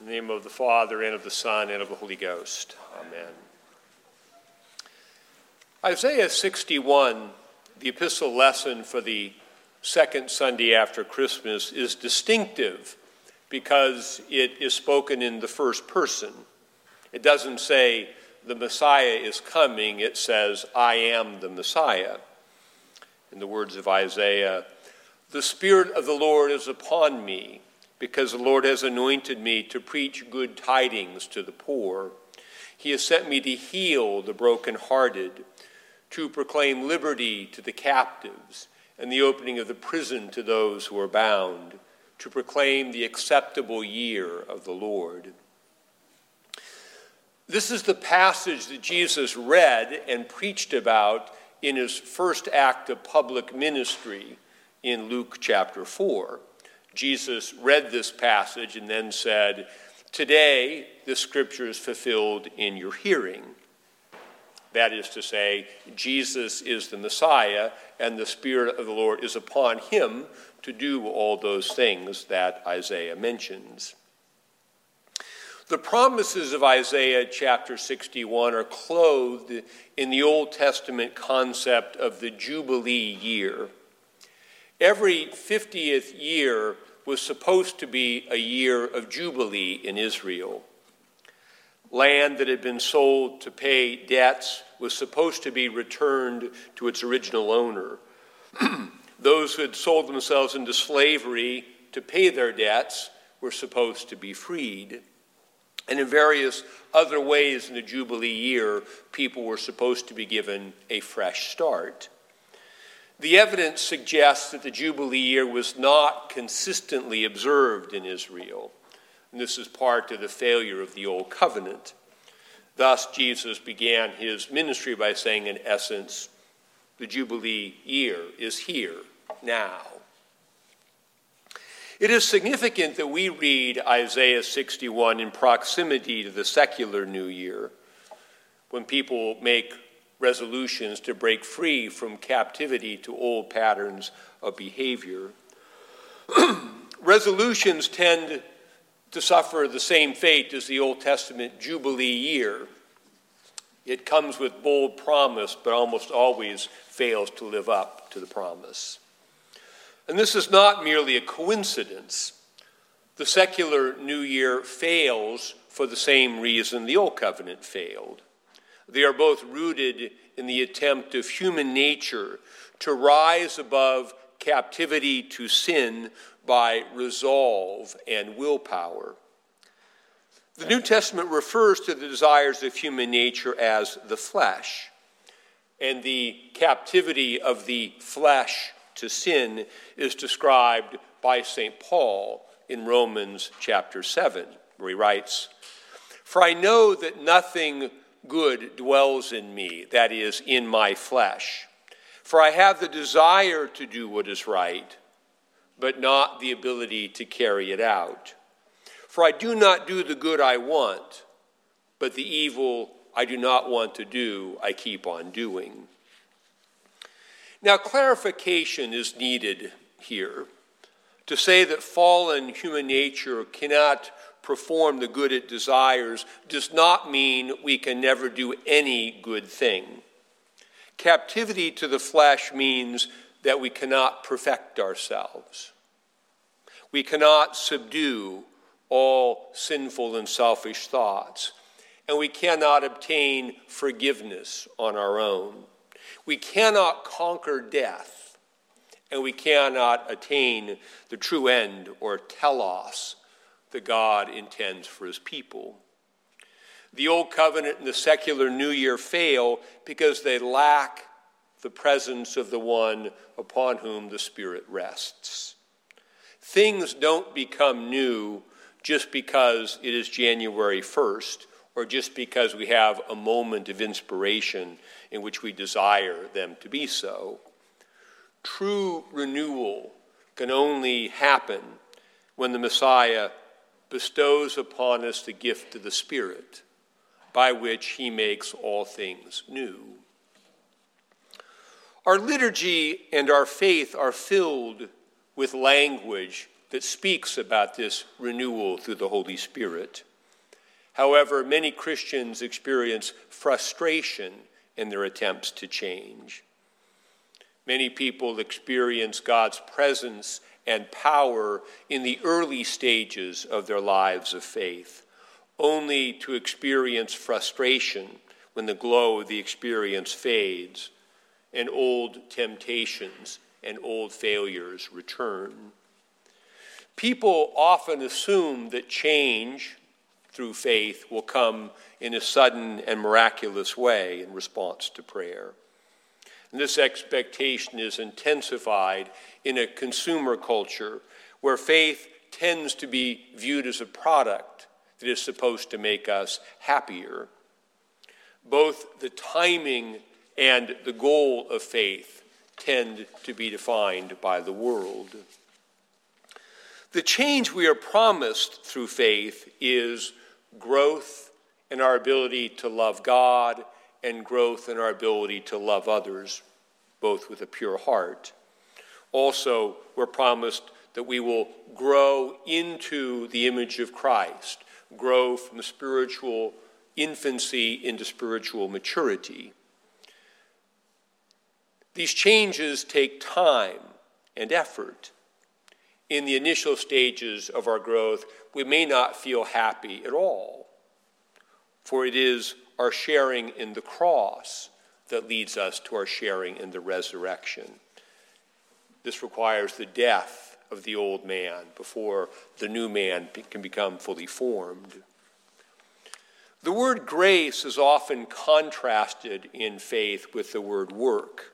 In the name of the Father, and of the Son, and of the Holy Ghost. Amen. Isaiah 61, the epistle lesson for the second Sunday after Christmas, is distinctive because it is spoken in the first person. It doesn't say, the Messiah is coming, it says, I am the Messiah. In the words of Isaiah, the Spirit of the Lord is upon me because the Lord has anointed me to preach good tidings to the poor. He has sent me to heal the brokenhearted, to proclaim liberty to the captives, and the opening of the prison to those who are bound, to proclaim the acceptable year of the Lord. This is the passage that Jesus read and preached about in his first act of public ministry in Luke chapter 4. Jesus read this passage and then said, Today the scripture is fulfilled in your hearing. That is to say, Jesus is the Messiah, and the Spirit of the Lord is upon him to do all those things that Isaiah mentions. The promises of Isaiah chapter 61 are clothed in the Old Testament concept of the Jubilee year. Every 50th year, was supposed to be a year of jubilee in Israel. Land that had been sold to pay debts was supposed to be returned to its original owner. Those who had sold themselves into slavery to pay their debts were supposed to be freed. And in various other ways in the Jubilee year, people were supposed to be given a fresh start. The evidence suggests that the Jubilee year was not consistently observed in Israel. And this is part of the failure of the Old Covenant. Thus, Jesus began his ministry by saying, in essence, the Jubilee year is here, now. It is significant that we read Isaiah 61 in proximity to the secular New Year, when people make resolutions to break free from captivity to old patterns of behavior. resolutions tend to suffer the same fate as the Old Testament Jubilee year. It comes with bold promise, but almost always fails to live up to the promise. And this is not merely a coincidence. The secular New Year fails for the same reason the Old Covenant failed. They are both rooted in the attempt of human nature to rise above captivity to sin by resolve and willpower. The New Testament refers to the desires of human nature as the flesh, and the captivity of the flesh to sin is described by St. Paul in Romans chapter 7, where he writes, For I know that nothing good dwells in me, that is, in my flesh. For I have the desire to do what is right, but not the ability to carry it out. For I do not do the good I want, but the evil I do not want to do, I keep on doing. Now, clarification is needed here. To say that fallen human nature cannot perform the good it desires does not mean we can never do any good thing. Captivity to the flesh means that we cannot perfect ourselves. We cannot subdue all sinful and selfish thoughts, and we cannot obtain forgiveness on our own. We cannot conquer death, and we cannot attain the true end or telos that God intends for his people. The Old Covenant and the secular New Year fail because they lack the presence of the one upon whom the Spirit rests. Things don't become new just because it is January 1st or just because we have a moment of inspiration in which we desire them to be so. True renewal can only happen when the Messiah bestows upon us the gift of the Spirit, by which he makes all things new. Our liturgy and our faith are filled with language that speaks about this renewal through the Holy Spirit. However, many Christians experience frustration in their attempts to change. Many people experience God's presence and power in the early stages of their lives of faith, only to experience frustration when the glow of the experience fades and old temptations and old failures return. People often assume that change through faith will come in a sudden and miraculous way in response to prayer. And this expectation is intensified in a consumer culture where faith tends to be viewed as a product that is supposed to make us happier. Both the timing and the goal of faith tend to be defined by the world. The change we are promised through faith is growth in our ability to love God and growth in our ability to love others, both with a pure heart. Also, we're promised that we will grow into the image of Christ, grow from spiritual infancy into spiritual maturity. These changes take time and effort. In the initial stages of our growth, we may not feel happy at all, for it is our sharing in the cross that leads us to our sharing in the resurrection. This requires the death of the old man before the new man can become fully formed. The word grace is often contrasted in faith with the word work.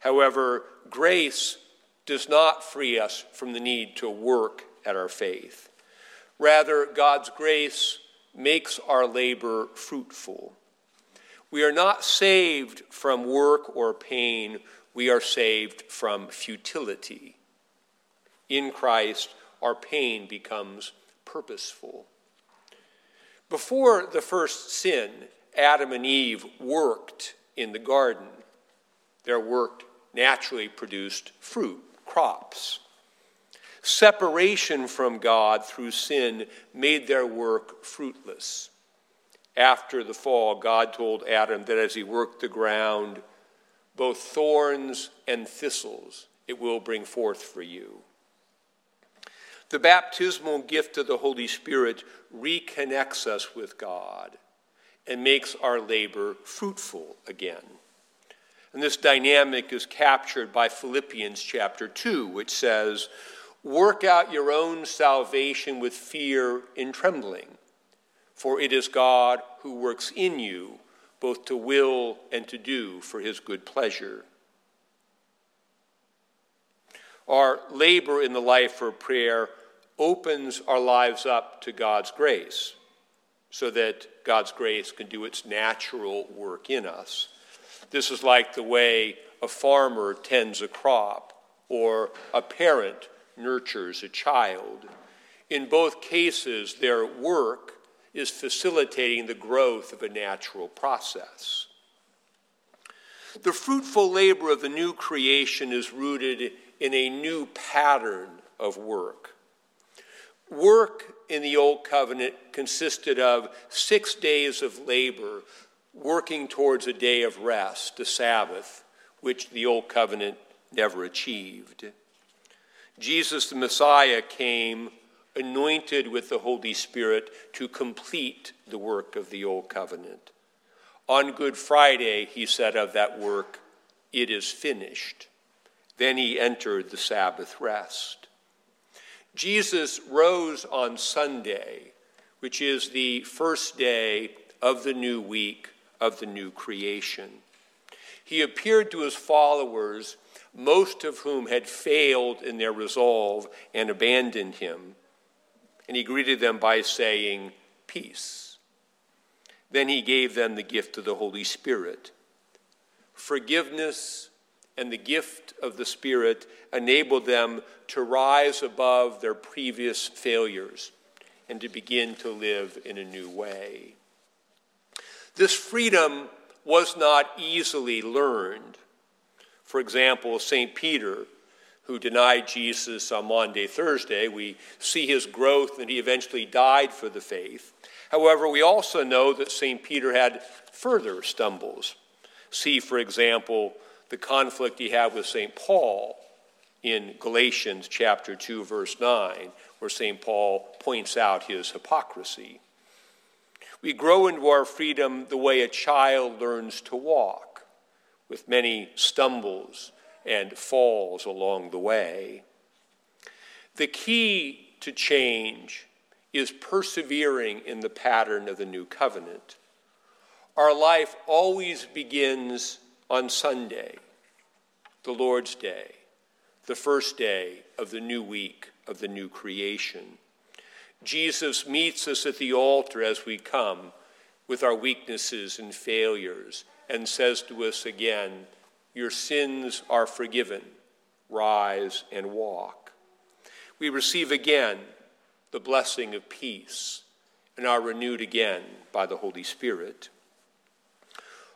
However, grace does not free us from the need to work at our faith. Rather, God's grace makes our labor fruitful. We are not saved from work or pain, we are saved from futility. In Christ, our pain becomes purposeful. Before the first sin, Adam and Eve worked in the garden. Their work naturally produced fruit, crops. Separation from God through sin made their work fruitless. After the fall, God told Adam that as he worked the ground, both thorns and thistles it will bring forth for you. The baptismal gift of the Holy Spirit reconnects us with God and makes our labor fruitful again. And this dynamic is captured by Philippians chapter 2, which says, Work out your own salvation with fear and trembling, for it is God who works in you both to will and to do for his good pleasure. Our labor in the life of prayer opens our lives up to God's grace so that God's grace can do its natural work in us. This is like the way a farmer tends a crop or a parent nurtures a child. In both cases, their work is facilitating the growth of a natural process. The fruitful labor of the new creation is rooted in a new pattern of work. Work in the Old Covenant consisted of six days of labor working towards a day of rest, the Sabbath, which the Old Covenant never achieved. Jesus the Messiah came anointed with the Holy Spirit to complete the work of the Old Covenant. On Good Friday, he said of that work, It is finished. Then he entered the Sabbath rest. Jesus rose on Sunday, which is the first day of the new week of the new creation. He appeared to his followers, most of whom had failed in their resolve and abandoned him, and he greeted them by saying, Peace. Then he gave them the gift of the Holy Spirit. Forgiveness and the gift of the Spirit enabled them to rise above their previous failures and to begin to live in a new way. This freedom was not easily learned. For example, St. Peter, who denied Jesus on Maundy, Thursday. We see his growth and he eventually died for the faith. However, we also know that St. Peter had further stumbles. See, for example, the conflict he had with St. Paul in Galatians chapter 2 verse 9 where St. Paul points out his hypocrisy. We grow into our freedom the way a child learns to walk, with many stumbles and falls along the way. The key to change is persevering in the pattern of the new covenant. Our life always begins on Sunday, the Lord's Day, the first day of the new week of the new creation. Jesus meets us at the altar as we come with our weaknesses and failures and says to us again, Your sins are forgiven. Rise and walk. We receive again the blessing of peace and are renewed again by the Holy Spirit.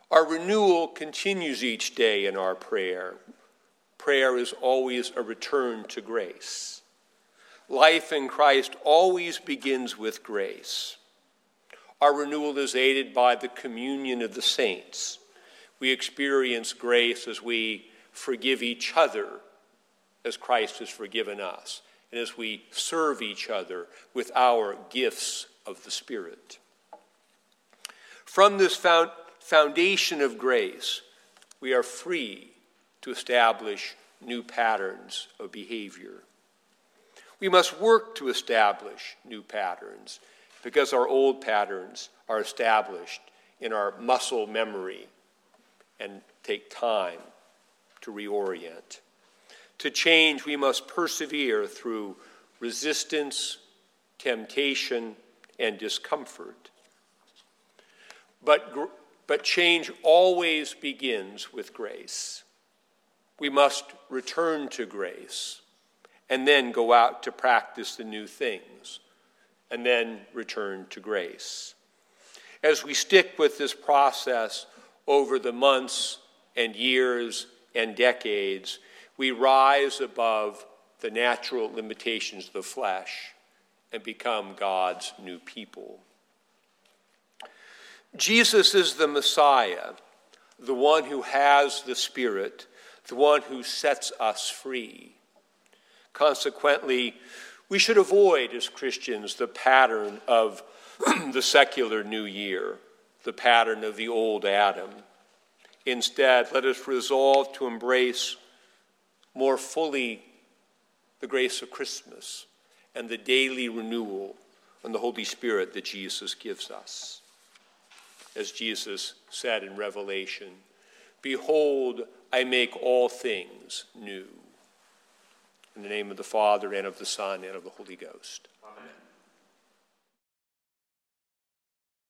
Our renewal continues each day in our prayer. Prayer is always a return to grace. Life in Christ always begins with grace. Our renewal is aided by the communion of the saints. We experience grace as we forgive each other as Christ has forgiven us, and as we serve each other with our gifts of the Spirit. From this foundation of grace, we are free to establish new patterns of behavior. We must work to establish new patterns because our old patterns are established in our muscle memory and take time to reorient. To change, we must persevere through resistance, temptation, and discomfort. But but change always begins with grace. We must return to grace and then go out to practice the new things and then return to grace. As we stick with this process over the months and years and decades, we rise above the natural limitations of the flesh and become God's new people. Jesus is the Messiah, the one who has the Spirit, the one who sets us free. Consequently, we should avoid, as Christians, the pattern of the secular New Year, the pattern of the old Adam. Instead, let us resolve to embrace more fully the grace of Christmas and the daily renewal and the Holy Spirit that Jesus gives us as Jesus said in Revelation Behold, I make all things new. In the name of the Father, and of the Son, and of the Holy Ghost.